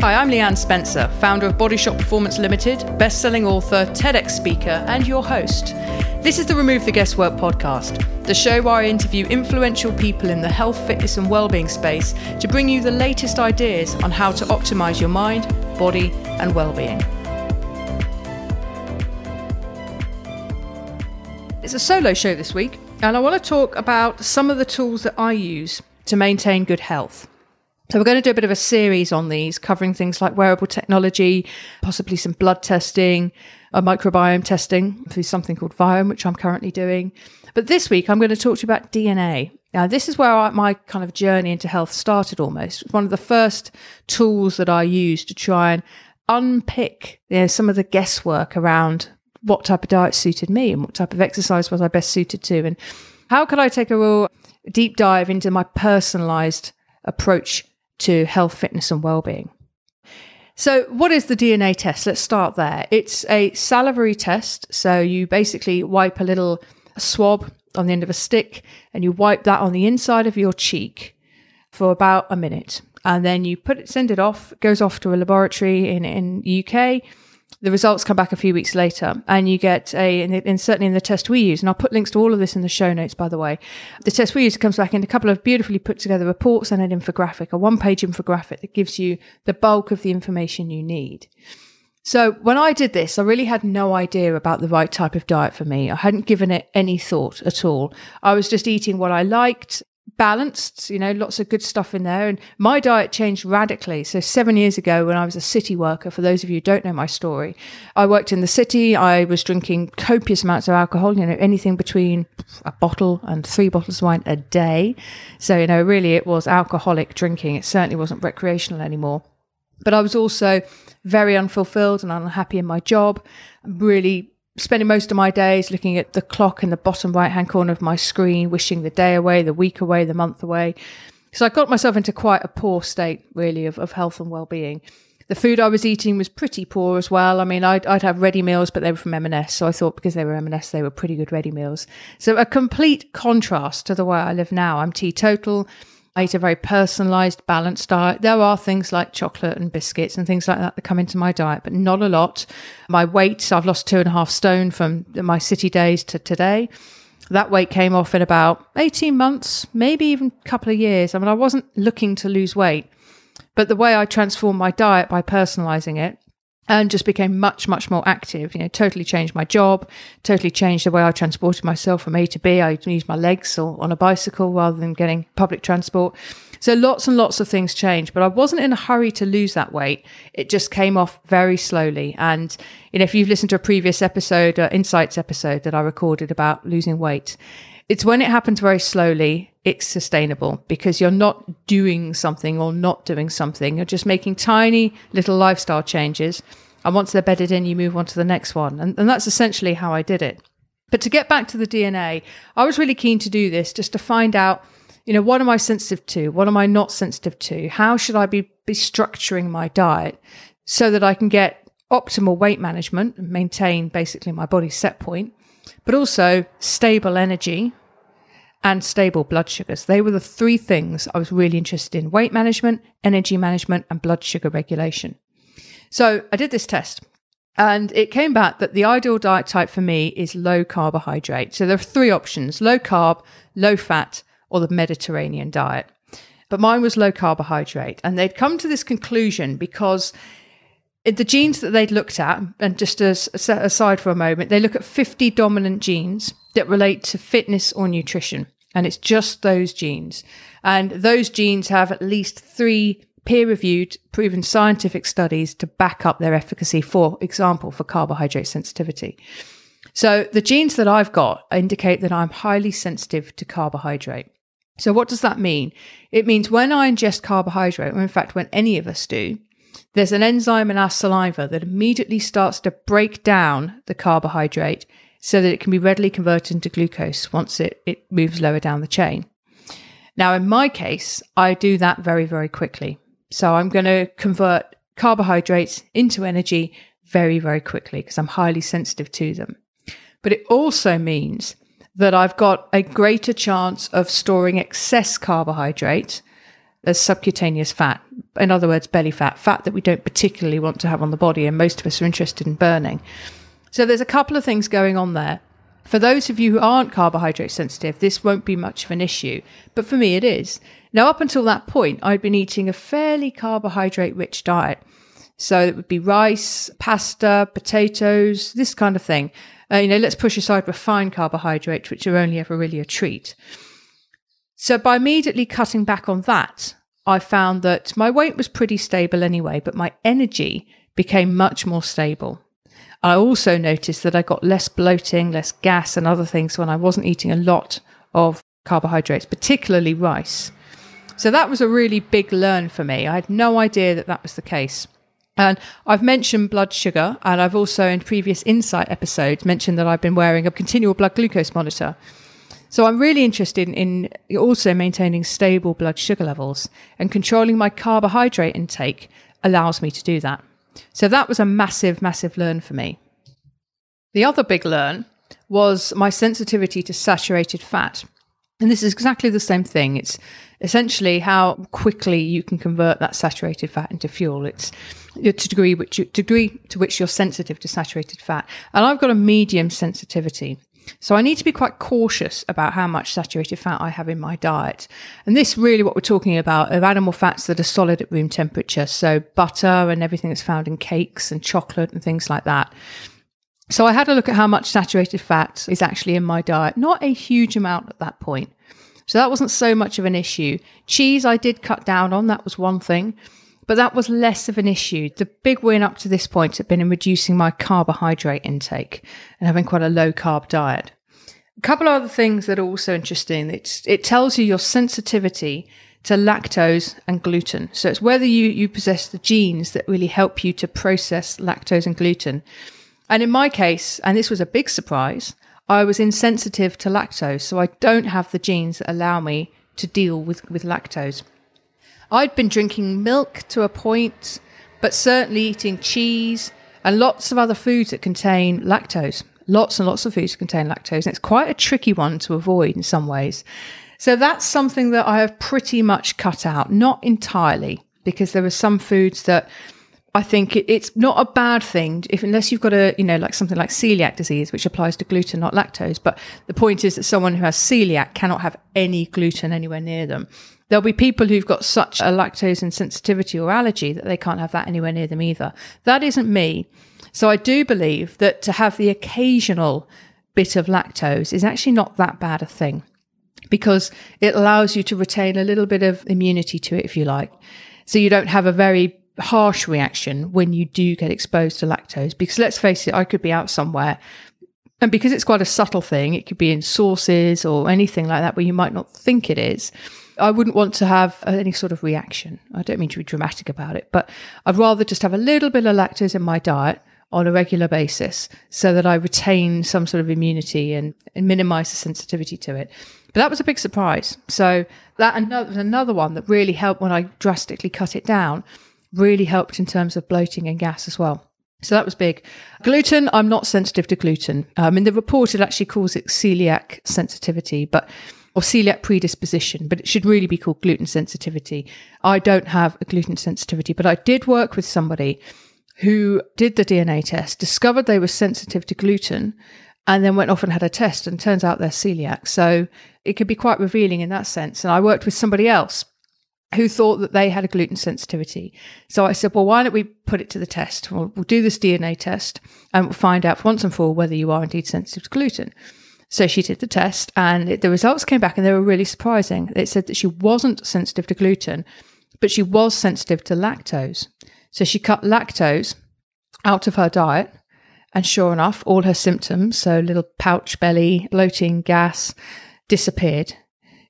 Hi, I'm Leanne Spencer, founder of Bodyshot Performance Limited, best selling author, TEDx speaker, and your host. This is the Remove the Guesswork podcast, the show where I interview influential people in the health, fitness, and well-being space to bring you the latest ideas on how to optimize your mind, body, and well-being. It's a solo show this week, and I want to talk about some of the tools that I use to maintain good health. So, we're going to do a bit of a series on these, covering things like wearable technology, possibly some blood testing, a microbiome testing through something called Viome, which I'm currently doing. But this week, I'm going to talk to you about DNA. Now, this is where I, my kind of journey into health started almost. One of the first tools that I used to try and unpick you know, some of the guesswork around what type of diet suited me and what type of exercise was I best suited to. And how could I take a real deep dive into my personalized approach to health, fitness, and well-being. So, what is the DNA test? Let's start there. It's a salivary test. So, you basically wipe a little swab on the end of a stick and you wipe that on the inside of your cheek for about a minute. And then you put it, send it off, it goes off to a laboratory in, in UK the results come back a few weeks later and you get a and, and, certainly in the test we use and i'll put links to all of this in the show notes by the way. The test we use comes back in a couple of beautifully put together reports and an infographic a one page infographic that gives you the bulk of the information you need. So when i did this i really had no idea about the right type of diet for me. I hadn't given it any thought at all. I was just eating what i liked balanced, you know, lots of good stuff in there. And my diet changed radically. So, seven years ago, when I was a city worker, for those of you who don't know my story, I worked in the city. I was drinking copious amounts of alcohol, you know, anything between a bottle and three bottles of wine a day. So, you know, really it was alcoholic drinking. It certainly wasn't recreational anymore. But I was also very unfulfilled and unhappy in my job, really spending most of my days looking at the clock in the bottom right hand corner of my screen, wishing the day away, the week away, the month away. So I got myself into quite a poor state, really, of, of health and well being. The food I was eating was pretty poor as well. I mean, I'd, I'd have ready meals, but they were from M&S. So I thought because they were M&S, they were pretty good ready meals. So a complete contrast to the way I live now. I'm teetotal. A very personalized, balanced diet. There are things like chocolate and biscuits and things like that that come into my diet, but not a lot. My weight, I've lost two and a half stone from my city days to today. That weight came off in about 18 months, maybe even a couple of years. I mean, I wasn't looking to lose weight, but the way I transformed my diet by personalizing it and just became much, much more active. You know, totally changed my job, totally changed the way I transported myself from A to B. I used my legs or on a bicycle rather than getting public transport. So lots and lots of things changed, but I wasn't in a hurry to lose that weight. It just came off very slowly. And, you know, if you've listened to a previous episode, uh, Insights episode that I recorded about losing weight, it's when it happens very slowly, it's sustainable because you're not doing something or not doing something. You're just making tiny little lifestyle changes. And once they're bedded in, you move on to the next one. And, and that's essentially how I did it. But to get back to the DNA, I was really keen to do this just to find out, you know, what am I sensitive to? What am I not sensitive to? How should I be, be structuring my diet so that I can get optimal weight management and maintain basically my body set point but also stable energy and stable blood sugars. They were the three things I was really interested in weight management, energy management, and blood sugar regulation. So I did this test and it came back that the ideal diet type for me is low carbohydrate. So there are three options low carb, low fat, or the Mediterranean diet. But mine was low carbohydrate. And they'd come to this conclusion because the genes that they'd looked at, and just as set aside for a moment, they look at 50 dominant genes that relate to fitness or nutrition. And it's just those genes. And those genes have at least three peer reviewed, proven scientific studies to back up their efficacy, for example, for carbohydrate sensitivity. So the genes that I've got indicate that I'm highly sensitive to carbohydrate. So what does that mean? It means when I ingest carbohydrate, or in fact, when any of us do, there's an enzyme in our saliva that immediately starts to break down the carbohydrate so that it can be readily converted into glucose once it, it moves lower down the chain. Now, in my case, I do that very, very quickly. So I'm going to convert carbohydrates into energy very, very quickly because I'm highly sensitive to them. But it also means that I've got a greater chance of storing excess carbohydrate as subcutaneous fat In other words, belly fat, fat that we don't particularly want to have on the body, and most of us are interested in burning. So there's a couple of things going on there. For those of you who aren't carbohydrate sensitive, this won't be much of an issue, but for me it is. Now, up until that point, I'd been eating a fairly carbohydrate rich diet. So it would be rice, pasta, potatoes, this kind of thing. Uh, you know, let's push aside refined carbohydrates, which are only ever really a treat. So by immediately cutting back on that, I found that my weight was pretty stable anyway, but my energy became much more stable. I also noticed that I got less bloating, less gas, and other things when I wasn't eating a lot of carbohydrates, particularly rice. So that was a really big learn for me. I had no idea that that was the case. And I've mentioned blood sugar, and I've also in previous Insight episodes mentioned that I've been wearing a continual blood glucose monitor. So I'm really interested in also maintaining stable blood sugar levels and controlling my carbohydrate intake allows me to do that. So that was a massive, massive learn for me. The other big learn was my sensitivity to saturated fat. And this is exactly the same thing. It's essentially how quickly you can convert that saturated fat into fuel. It's the degree which you, degree to which you're sensitive to saturated fat. And I've got a medium sensitivity. So I need to be quite cautious about how much saturated fat I have in my diet. And this really what we're talking about of animal fats that are solid at room temperature. So butter and everything that's found in cakes and chocolate and things like that. So I had a look at how much saturated fat is actually in my diet. Not a huge amount at that point. So that wasn't so much of an issue. Cheese I did cut down on, that was one thing. But that was less of an issue. The big win up to this point had been in reducing my carbohydrate intake and having quite a low carb diet. A couple of other things that are also interesting. It's, it tells you your sensitivity to lactose and gluten. So it's whether you, you possess the genes that really help you to process lactose and gluten. And in my case, and this was a big surprise, I was insensitive to lactose. So I don't have the genes that allow me to deal with, with lactose. I'd been drinking milk to a point, but certainly eating cheese and lots of other foods that contain lactose. Lots and lots of foods contain lactose. And it's quite a tricky one to avoid in some ways. So that's something that I have pretty much cut out, not entirely, because there are some foods that I think it's not a bad thing if unless you've got a you know like something like celiac disease, which applies to gluten, not lactose. But the point is that someone who has celiac cannot have any gluten anywhere near them. There'll be people who've got such a lactose insensitivity or allergy that they can't have that anywhere near them either. That isn't me. So I do believe that to have the occasional bit of lactose is actually not that bad a thing because it allows you to retain a little bit of immunity to it, if you like. So you don't have a very harsh reaction when you do get exposed to lactose. Because let's face it, I could be out somewhere and because it's quite a subtle thing, it could be in sauces or anything like that where you might not think it is. I wouldn't want to have any sort of reaction. I don't mean to be dramatic about it, but I'd rather just have a little bit of lactose in my diet on a regular basis so that I retain some sort of immunity and, and minimize the sensitivity to it. But that was a big surprise. So that another, another one that really helped when I drastically cut it down, really helped in terms of bloating and gas as well. So that was big. Gluten, I'm not sensitive to gluten. Um, in the report, it actually calls it celiac sensitivity, but or celiac predisposition, but it should really be called gluten sensitivity. I don't have a gluten sensitivity, but I did work with somebody who did the DNA test, discovered they were sensitive to gluten, and then went off and had a test, and turns out they're celiac. So it could be quite revealing in that sense. And I worked with somebody else who thought that they had a gluten sensitivity. So I said, well, why don't we put it to the test? We'll, we'll do this DNA test and we'll find out once and for all whether you are indeed sensitive to gluten. So she did the test, and it, the results came back, and they were really surprising. It said that she wasn't sensitive to gluten, but she was sensitive to lactose. So she cut lactose out of her diet, and sure enough, all her symptoms so little pouch belly, bloating, gas disappeared.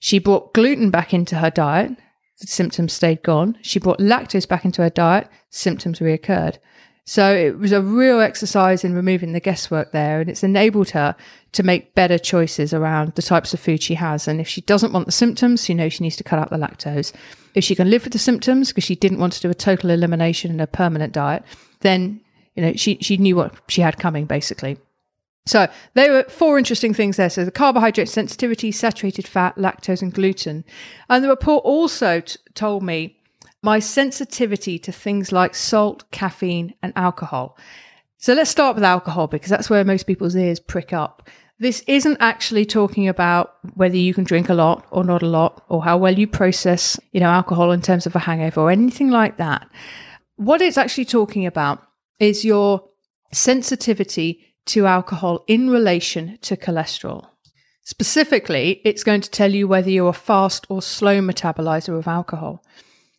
She brought gluten back into her diet, the symptoms stayed gone. She brought lactose back into her diet, symptoms reoccurred. So it was a real exercise in removing the guesswork there, and it's enabled her to make better choices around the types of food she has. And if she doesn't want the symptoms, she knows she needs to cut out the lactose. If she can live with the symptoms because she didn't want to do a total elimination and a permanent diet, then you know she she knew what she had coming basically. So there were four interesting things there. So the carbohydrate sensitivity, saturated fat, lactose, and gluten. And the report also t- told me my sensitivity to things like salt, caffeine, and alcohol. So let's start with alcohol because that's where most people's ears prick up. This isn't actually talking about whether you can drink a lot or not a lot or how well you process, you know, alcohol in terms of a hangover or anything like that. What it's actually talking about is your sensitivity to alcohol in relation to cholesterol. Specifically, it's going to tell you whether you're a fast or slow metabolizer of alcohol.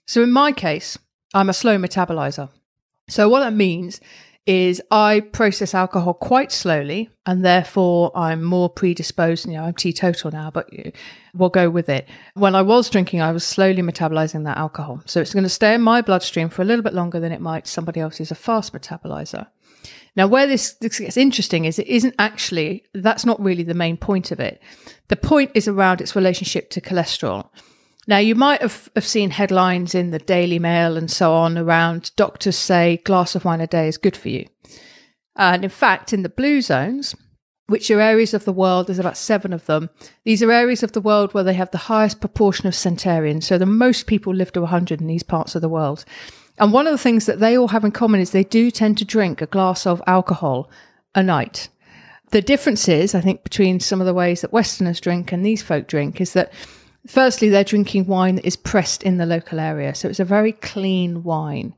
So in my case, I'm a slow metabolizer. So what that means is I process alcohol quite slowly and therefore I'm more predisposed. You know, I'm teetotal now, but we'll go with it. When I was drinking, I was slowly metabolizing that alcohol. So it's going to stay in my bloodstream for a little bit longer than it might somebody else who's a fast metabolizer. Now, where this, this gets interesting is it isn't actually, that's not really the main point of it. The point is around its relationship to cholesterol. Now, you might have, have seen headlines in the Daily Mail and so on around doctors say glass of wine a day is good for you. And in fact, in the blue zones, which are areas of the world, there's about seven of them. These are areas of the world where they have the highest proportion of centenarians. So the most people live to 100 in these parts of the world. And one of the things that they all have in common is they do tend to drink a glass of alcohol a night. The difference is, I think, between some of the ways that Westerners drink and these folk drink is that Firstly, they're drinking wine that is pressed in the local area. So it's a very clean wine.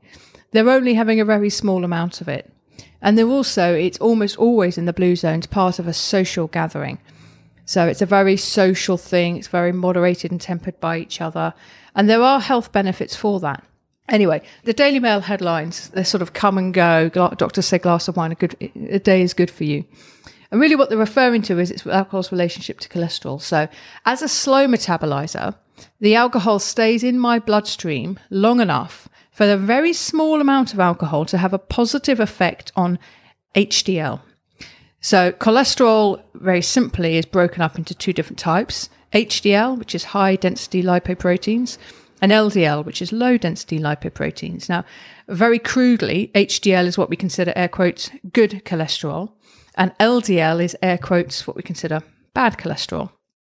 They're only having a very small amount of it. And they're also, it's almost always in the blue zones, part of a social gathering. So it's a very social thing. It's very moderated and tempered by each other. And there are health benefits for that. Anyway, the Daily Mail headlines, they sort of come and go. Doctors say glass of wine a, good, a day is good for you. And really, what they're referring to is it's alcohol's relationship to cholesterol. So, as a slow metabolizer, the alcohol stays in my bloodstream long enough for the very small amount of alcohol to have a positive effect on HDL. So, cholesterol, very simply, is broken up into two different types HDL, which is high density lipoproteins, and LDL, which is low density lipoproteins. Now, very crudely, HDL is what we consider air quotes good cholesterol, and LDL is air quotes what we consider bad cholesterol.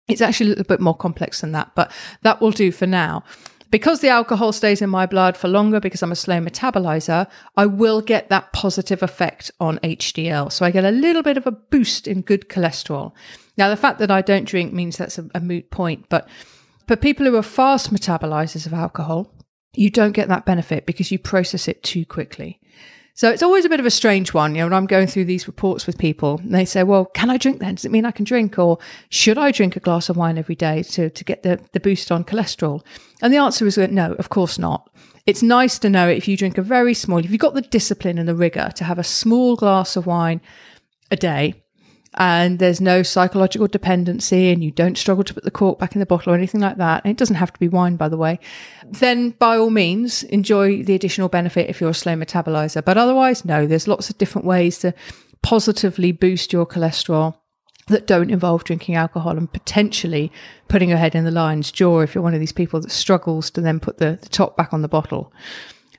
It's actually a little bit more complex than that, but that will do for now. Because the alcohol stays in my blood for longer because I'm a slow metabolizer, I will get that positive effect on HDL. So I get a little bit of a boost in good cholesterol. Now, the fact that I don't drink means that's a, a moot point, but for people who are fast metabolizers of alcohol, you don't get that benefit because you process it too quickly. So it's always a bit of a strange one. You know, when I'm going through these reports with people, and they say, well, can I drink then? Does it mean I can drink? Or should I drink a glass of wine every day to, to get the, the boost on cholesterol? And the answer is uh, no, of course not. It's nice to know if you drink a very small, if you've got the discipline and the rigor to have a small glass of wine a day, and there's no psychological dependency and you don't struggle to put the cork back in the bottle or anything like that, and it doesn't have to be wine, by the way, then by all means enjoy the additional benefit if you're a slow metabolizer. But otherwise, no, there's lots of different ways to positively boost your cholesterol that don't involve drinking alcohol and potentially putting your head in the lion's jaw if you're one of these people that struggles to then put the, the top back on the bottle.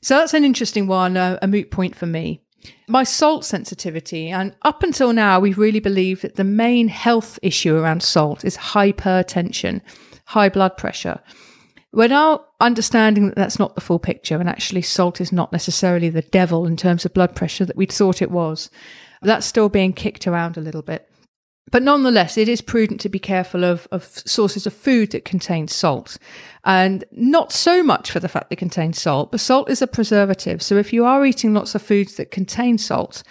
So that's an interesting one, uh, a moot point for me. My salt sensitivity, and up until now, we've really believed that the main health issue around salt is hypertension, high blood pressure. We're now understanding that that's not the full picture, and actually, salt is not necessarily the devil in terms of blood pressure that we'd thought it was. That's still being kicked around a little bit. But nonetheless, it is prudent to be careful of, of sources of food that contain salt. And not so much for the fact they contain salt, but salt is a preservative. So if you are eating lots of foods that contain salt,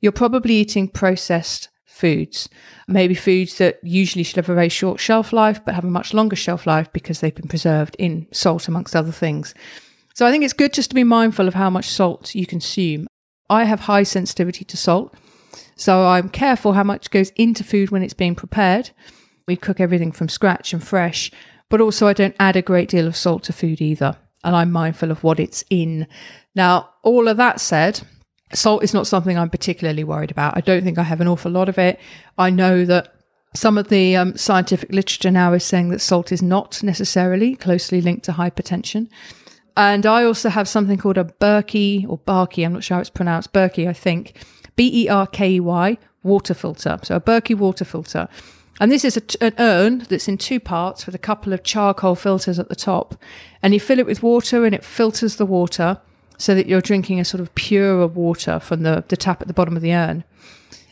you're probably eating processed foods. Maybe foods that usually should have a very short shelf life, but have a much longer shelf life because they've been preserved in salt, amongst other things. So I think it's good just to be mindful of how much salt you consume. I have high sensitivity to salt. So I'm careful how much goes into food when it's being prepared. We cook everything from scratch and fresh, but also I don't add a great deal of salt to food either. And I'm mindful of what it's in. Now, all of that said, salt is not something I'm particularly worried about. I don't think I have an awful lot of it. I know that some of the um, scientific literature now is saying that salt is not necessarily closely linked to hypertension. And I also have something called a Berkey or Barkey, I'm not sure how it's pronounced, Berkey, I think, B E R K E Y water filter. So a Berkey water filter. And this is an urn that's in two parts with a couple of charcoal filters at the top. And you fill it with water and it filters the water so that you're drinking a sort of purer water from the, the tap at the bottom of the urn.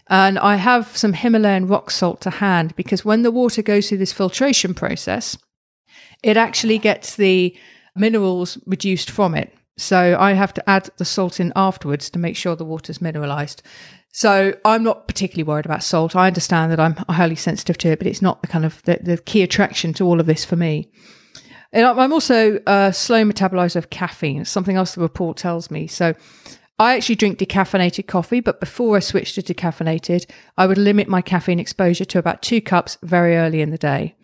And I have some Himalayan rock salt to hand because when the water goes through this filtration process, it actually gets the minerals reduced from it. So I have to add the salt in afterwards to make sure the water's mineralized. So I'm not particularly worried about salt. I understand that I'm highly sensitive to it, but it's not the kind of the, the key attraction to all of this for me. And I'm also a slow metabolizer of caffeine. Something else the report tells me. So I actually drink decaffeinated coffee, but before I switched to decaffeinated, I would limit my caffeine exposure to about two cups very early in the day.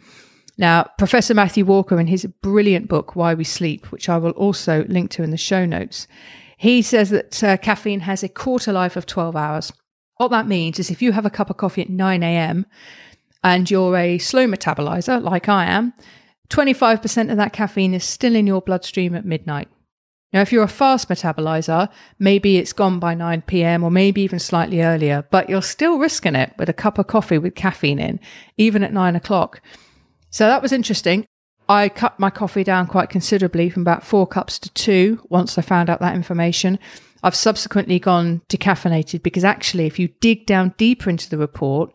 Now, Professor Matthew Walker, in his brilliant book, Why We Sleep, which I will also link to in the show notes, he says that uh, caffeine has a quarter life of 12 hours. What that means is if you have a cup of coffee at 9 a.m. and you're a slow metabolizer, like I am, 25% of that caffeine is still in your bloodstream at midnight. Now, if you're a fast metabolizer, maybe it's gone by 9 p.m. or maybe even slightly earlier, but you're still risking it with a cup of coffee with caffeine in, even at nine o'clock. So that was interesting. I cut my coffee down quite considerably from about four cups to two once I found out that information. I've subsequently gone decaffeinated because actually, if you dig down deeper into the report,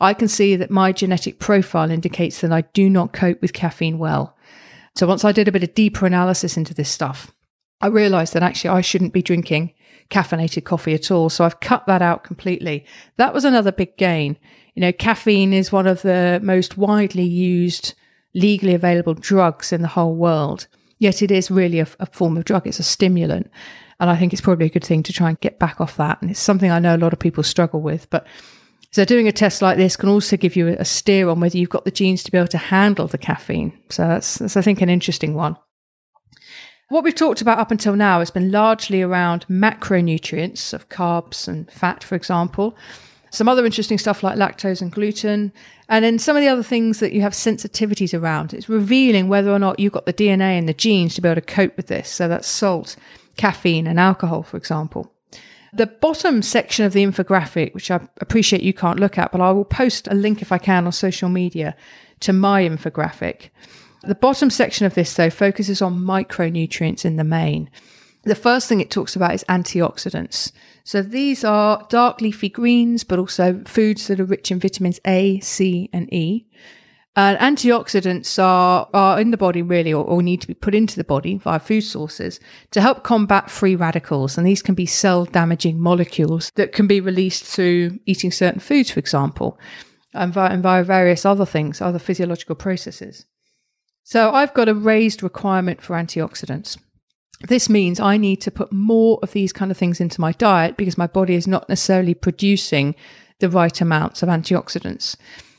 I can see that my genetic profile indicates that I do not cope with caffeine well. So once I did a bit of deeper analysis into this stuff, I realized that actually I shouldn't be drinking caffeinated coffee at all. So I've cut that out completely. That was another big gain. You know, caffeine is one of the most widely used legally available drugs in the whole world. Yet it is really a, a, form of drug. It's a stimulant. And I think it's probably a good thing to try and get back off that. And it's something I know a lot of people struggle with. But so doing a test like this can also give you a steer on whether you've got the genes to be able to handle the caffeine. So that's, that's I think, an interesting one. What we've talked about up until now has been largely around macronutrients of carbs and fat, for example some other interesting stuff like lactose and gluten, and then some of the other things that you have sensitivities around. It's revealing whether or not you've got the DNA and the genes to be able to cope with this. So that's salt, caffeine, and alcohol, for example. The bottom section of the infographic, which I appreciate you can't look at, but I will post a link if I can on social media to my infographic. The bottom section of this, though, focuses on micronutrients in the main. The first thing it talks about is antioxidants. So these are dark leafy greens, but also foods that are rich in vitamins A, C, and E. And antioxidants are, are in the body really, or, or, need to be put into the body via food sources to help combat free radicals. And these can be cell damaging molecules that can be released through eating certain foods, for example, and via, and via various other things, other physiological processes. So I've got a raised requirement for antioxidants. This means I need to put more of these kind of things into my diet because my body is not necessarily producing the right amounts of antioxidants.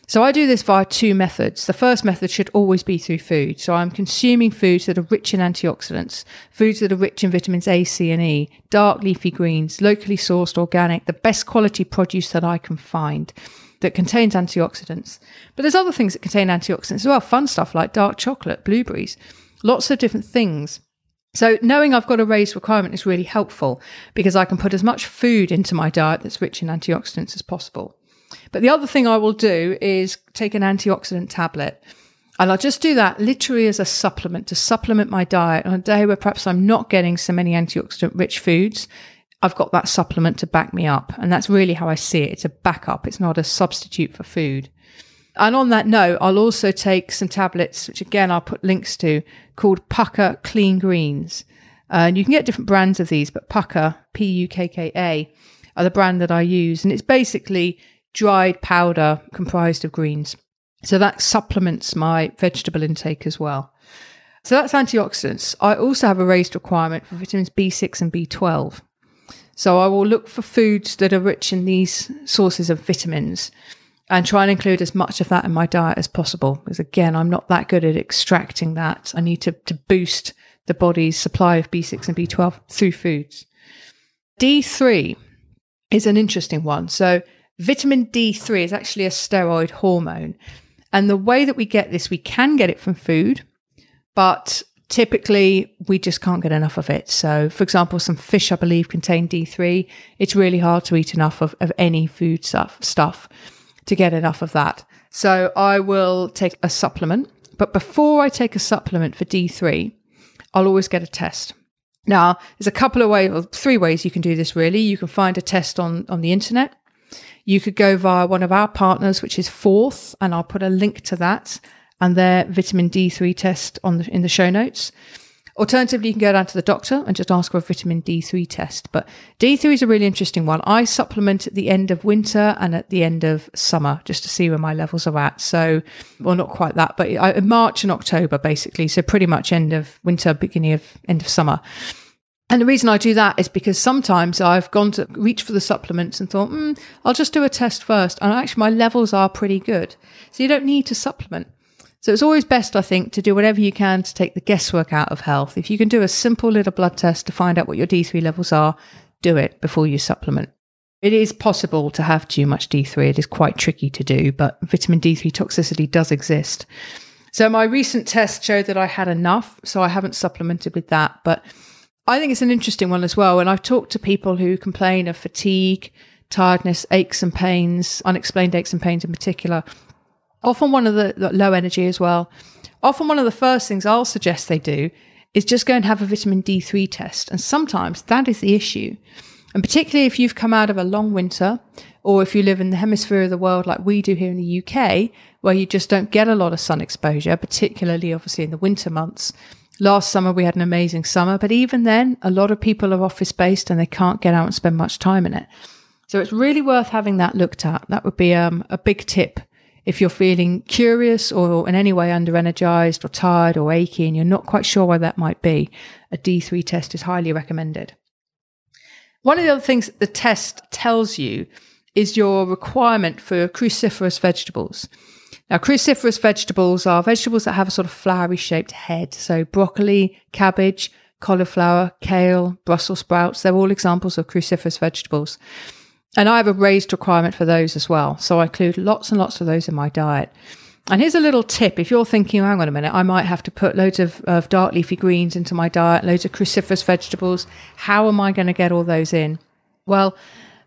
So I do this via two methods. The first method should always be through food. So I'm consuming foods that are rich in antioxidants, foods that are rich in vitamins A, C, and E, dark leafy greens, locally sourced, organic, the best quality produce that I can find that contains antioxidants. But there's other things that contain antioxidants as well, fun stuff like dark chocolate, blueberries, lots of different things. So knowing I've got a raised requirement is really helpful because I can put as much food into my diet that's rich in antioxidants as possible. But the other thing I will do is take an antioxidant tablet. And I'll just do that literally as a supplement to supplement my diet on a day where perhaps I'm not getting so many antioxidant rich foods. I've got that supplement to back me up. And that's really how I see it. It's a backup. It's not a substitute for food. And on that note, I'll also take some tablets, which again I'll put links to, called Pukka Clean Greens. Uh, and you can get different brands of these, but Pukka, P U K K A, are the brand that I use. And it's basically dried powder comprised of greens. So that supplements my vegetable intake as well. So that's antioxidants. I also have a raised requirement for vitamins B6 and B12. So I will look for foods that are rich in these sources of vitamins and try and include as much of that in my diet as possible. Because again, I'm not that good at extracting that. I need to, to boost the body's supply of B6 and B12 through foods. D3 is an interesting one. So, vitamin D3 is actually a steroid hormone. And the way that we get this, we can get it from food, but typically we just can't get enough of it. So, for example, some fish, I believe, contain D3. It's really hard to eat enough of, of any food stuff. stuff to get enough of that. So I will take a supplement. But before I take a supplement for D3, I'll always get a test. Now, there's a couple of ways, or three ways you can do this really. You can find a test on, on the internet. You could go via one of our partners, which is Forth, and I'll put a link to that and their vitamin D3 test on the, in the show notes. Alternatively, you can go down to the doctor and just ask for a vitamin D3 test. But D3 is a really interesting one. I supplement at the end of winter and at the end of summer just to see where my levels are at. So, well, not quite that, but I, March and October, basically. So, pretty much end of winter, beginning of end of summer. And the reason I do that is because sometimes I've gone to reach for the supplements and thought, mm, I'll just do a test first. And actually, my levels are pretty good. So, you don't need to supplement. So it's always best, I think, to do whatever you can to take the guesswork out of health. If you can do a simple little blood test to find out what your D3 levels are, do it before you supplement. It is possible to have too much D3. It is quite tricky to do, but vitamin D3 toxicity does exist. So my recent test showed that I had enough, so I haven't supplemented with that. But I think it's an interesting one as well. And I've talked to people who complain of fatigue, tiredness, aches and pains, unexplained aches and pains in particular often one of the, low energy as well. Often one of the first things I'll suggest they do is just go and have a vitamin D3 test. And sometimes that is the issue. And particularly if you've come out of a long winter, or if you live in the hemisphere of the world like we do here in the UK, where you just don't get a lot of sun exposure, particularly obviously in the winter months. Last summer we had an amazing summer, but even then, a lot of people are office based and they can't get out and spend much time in it. So it's really worth having that looked at. That would be um, a big tip if you're feeling curious or in any way under energized or tired or achy and you're not quite sure why that might be, a D3 test is highly recommended. One of the other things that the test tells you is your requirement for cruciferous vegetables. Now, cruciferous vegetables are vegetables that have a sort of flowery shaped head. So, broccoli, cabbage, cauliflower, kale, Brussels sprouts, they're all examples of cruciferous vegetables. And I have a raised requirement for those as well. So I include lots and lots of those in my diet. And here's a little tip. If you're thinking, hang on a minute, I might have to put loads of, of dark leafy greens into my diet, loads of cruciferous vegetables. How am I going to get all those in? Well,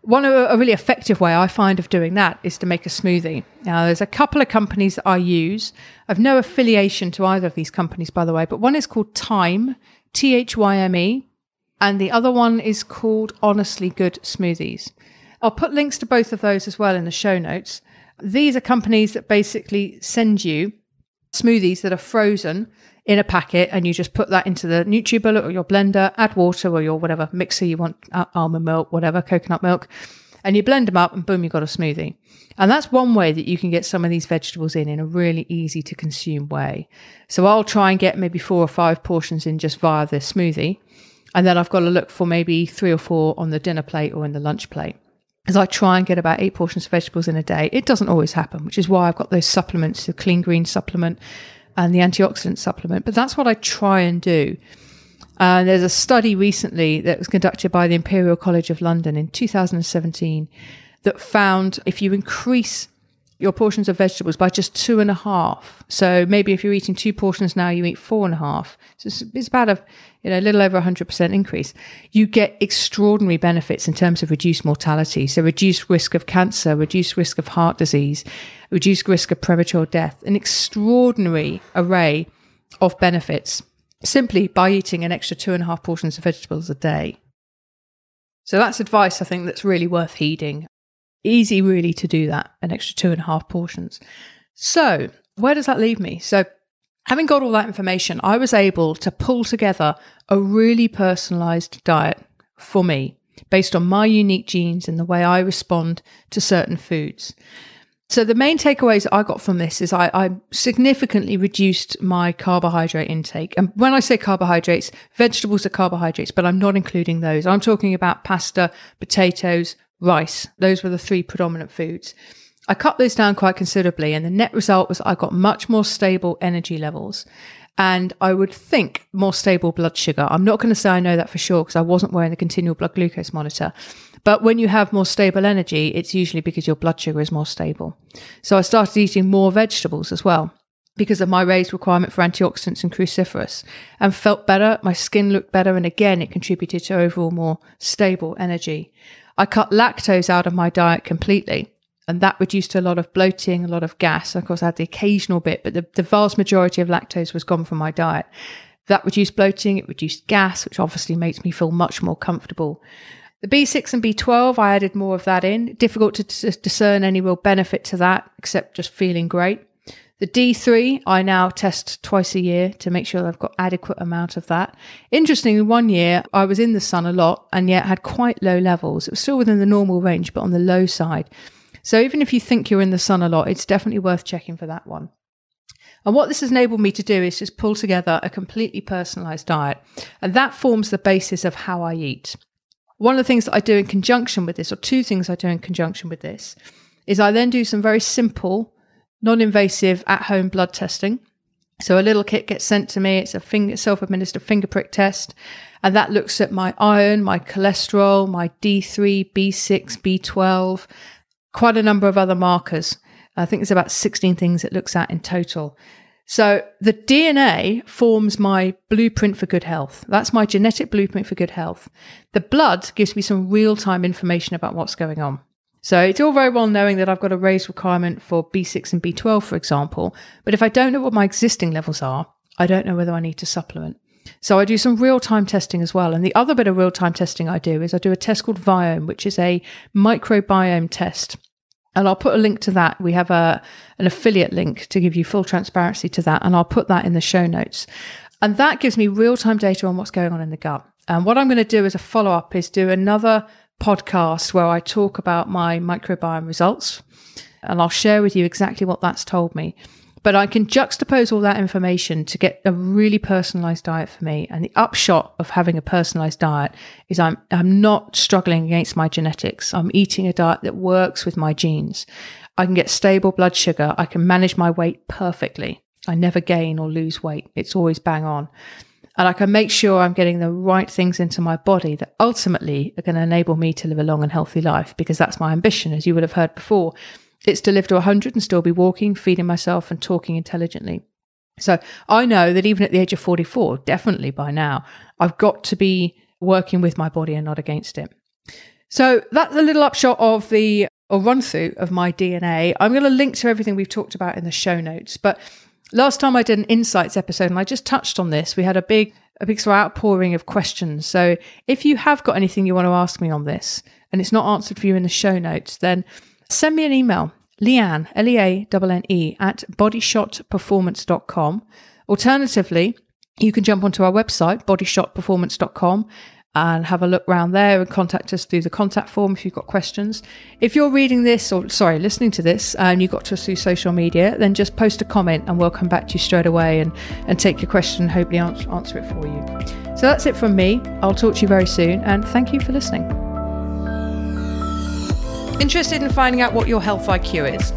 one of a really effective way I find of doing that is to make a smoothie. Now, there's a couple of companies that I use. I've no affiliation to either of these companies, by the way, but one is called Thyme, T H Y M E, and the other one is called Honestly Good Smoothies. I'll put links to both of those as well in the show notes. These are companies that basically send you smoothies that are frozen in a packet and you just put that into the NutriBullet or your blender, add water or your whatever mixer you want, uh, almond milk, whatever, coconut milk, and you blend them up and boom, you've got a smoothie. And that's one way that you can get some of these vegetables in in a really easy to consume way. So I'll try and get maybe four or five portions in just via the smoothie. And then I've got to look for maybe three or four on the dinner plate or in the lunch plate as I try and get about eight portions of vegetables in a day. It doesn't always happen, which is why I've got those supplements, the clean green supplement and the antioxidant supplement. But that's what I try and do. And uh, there's a study recently that was conducted by the Imperial College of London in 2017 that found if you increase your portions of vegetables by just two and a half. So maybe if you're eating two portions now, you eat four and a half. So it's, it's about a you know a little over 100% increase. You get extraordinary benefits in terms of reduced mortality. So reduced risk of cancer, reduced risk of heart disease, reduced risk of premature death. An extraordinary array of benefits simply by eating an extra two and a half portions of vegetables a day. So that's advice I think that's really worth heeding easy really to do that, an extra two and a half portions. So, where does that leave me? So, having got all that information, I was able to pull together a really personalized diet for me based on my unique genes and the way I respond to certain foods. So the main takeaways I got from this is I, I, significantly reduced my carbohydrate intake. And when I say carbohydrates, vegetables are carbohydrates, but I'm not including those. I'm talking about pasta, potatoes, rice. Those were the three predominant foods. I cut those down quite considerably, and the net result was I got much more stable energy levels. And I would think more stable blood sugar. I'm not going to say I know that for sure because I wasn't wearing the continual blood glucose monitor. But when you have more stable energy, it's usually because your blood sugar is more stable. So I started eating more vegetables as well because of my raised requirement for antioxidants and cruciferous and felt better. My skin looked better. And again, it contributed to overall more stable energy. I cut lactose out of my diet completely. And that reduced a lot of bloating, a lot of gas. Of course, I had the occasional bit, but the, the vast majority of lactose was gone from my diet. That reduced bloating, it reduced gas, which obviously makes me feel much more comfortable. The B6 and B12, I added more of that in. Difficult to discern any real benefit to that, except just feeling great. The D3, I now test twice a year to make sure I've got adequate amount of that. Interestingly, one year I was in the sun a lot and yet had quite low levels. It was still within the normal range, but on the low side. So even if you think you're in the sun a lot, it's definitely worth checking for that one. And what this has enabled me to do is just pull together a completely personalized diet. And that forms the basis of how I eat. One of the things that I do in conjunction with this, or two things I do in conjunction with this, is I then do some very simple non invasive at home blood testing. So a little kit gets sent to me. It's a finger, self-administered finger prick test, and that looks at my iron, my cholesterol, my D3, B6, B12, quite a number of other markers. I think there's about 16 things it looks at in total. So the DNA forms my blueprint for good health. That's my genetic blueprint for good health. The blood gives me some real-time information about what's going on. So it's all very well knowing that I've got a raised requirement for B6 and B12, for example. But if I don't know what my existing levels are, I don't know whether I need to supplement. So I do some real time testing as well. And the other bit of real time testing I do is I do a test called Viome, which is a microbiome test. And I'll put a link to that. We have a an affiliate link to give you full transparency to that. And I'll put that in the show notes. And that gives me real time data on what's going on in the gut. And what I'm going to do as a follow up is do another podcast where I talk about my microbiome results and I'll share with you exactly what that's told me. But I can juxtapose all that information to get a really personalized diet for me. And the upshot of having a personalized diet is I'm, I'm not struggling against my genetics. I'm eating a diet that works with my genes. I can get stable blood sugar. I can manage my weight perfectly. I never gain or lose weight. It's always bang on and I can make sure I'm getting the right things into my body that ultimately are going to enable me to live a long and healthy life because that's my ambition, as you would have heard before. It's to live to 100 and still be walking, feeding myself, and talking intelligently. So I know that even at the age of 44, definitely by now, I've got to be working with my body and not against it. So that's a little upshot of the or run through of my DNA. I'm going to link to everything we've talked about in the show notes, but Last time I did an insights episode and I just touched on this, we had a big a big sort of outpouring of questions. So if you have got anything you want to ask me on this and it's not answered for you in the show notes, then send me an email, Leanne, L-E-A-N-N-E, at bodyshotperformance.com. Alternatively, you can jump onto our website, bodyshotperformance.com, and have a look around there and contact us through the contact form if you've got questions. If you're reading this or sorry, listening to this and you got to us through social media, then just post a comment and we'll come back to you straight away and, and take your question and hopefully answer, answer it for you. So that's it from me. I'll talk to you very soon and thank you for listening. Interested in finding out what your health IQ is?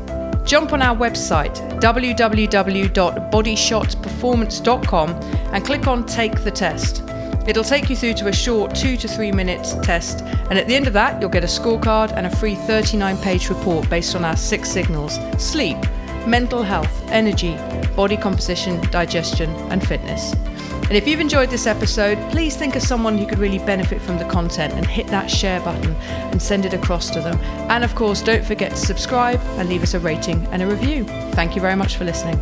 Jump on our website www.bodyshotperformance.com and click on Take the Test. It'll take you through to a short two to three minutes test, and at the end of that, you'll get a scorecard and a free 39 page report based on our six signals sleep, mental health, energy, body composition, digestion, and fitness. And if you've enjoyed this episode, please think of someone who could really benefit from the content and hit that share button and send it across to them. And of course, don't forget to subscribe and leave us a rating and a review. Thank you very much for listening.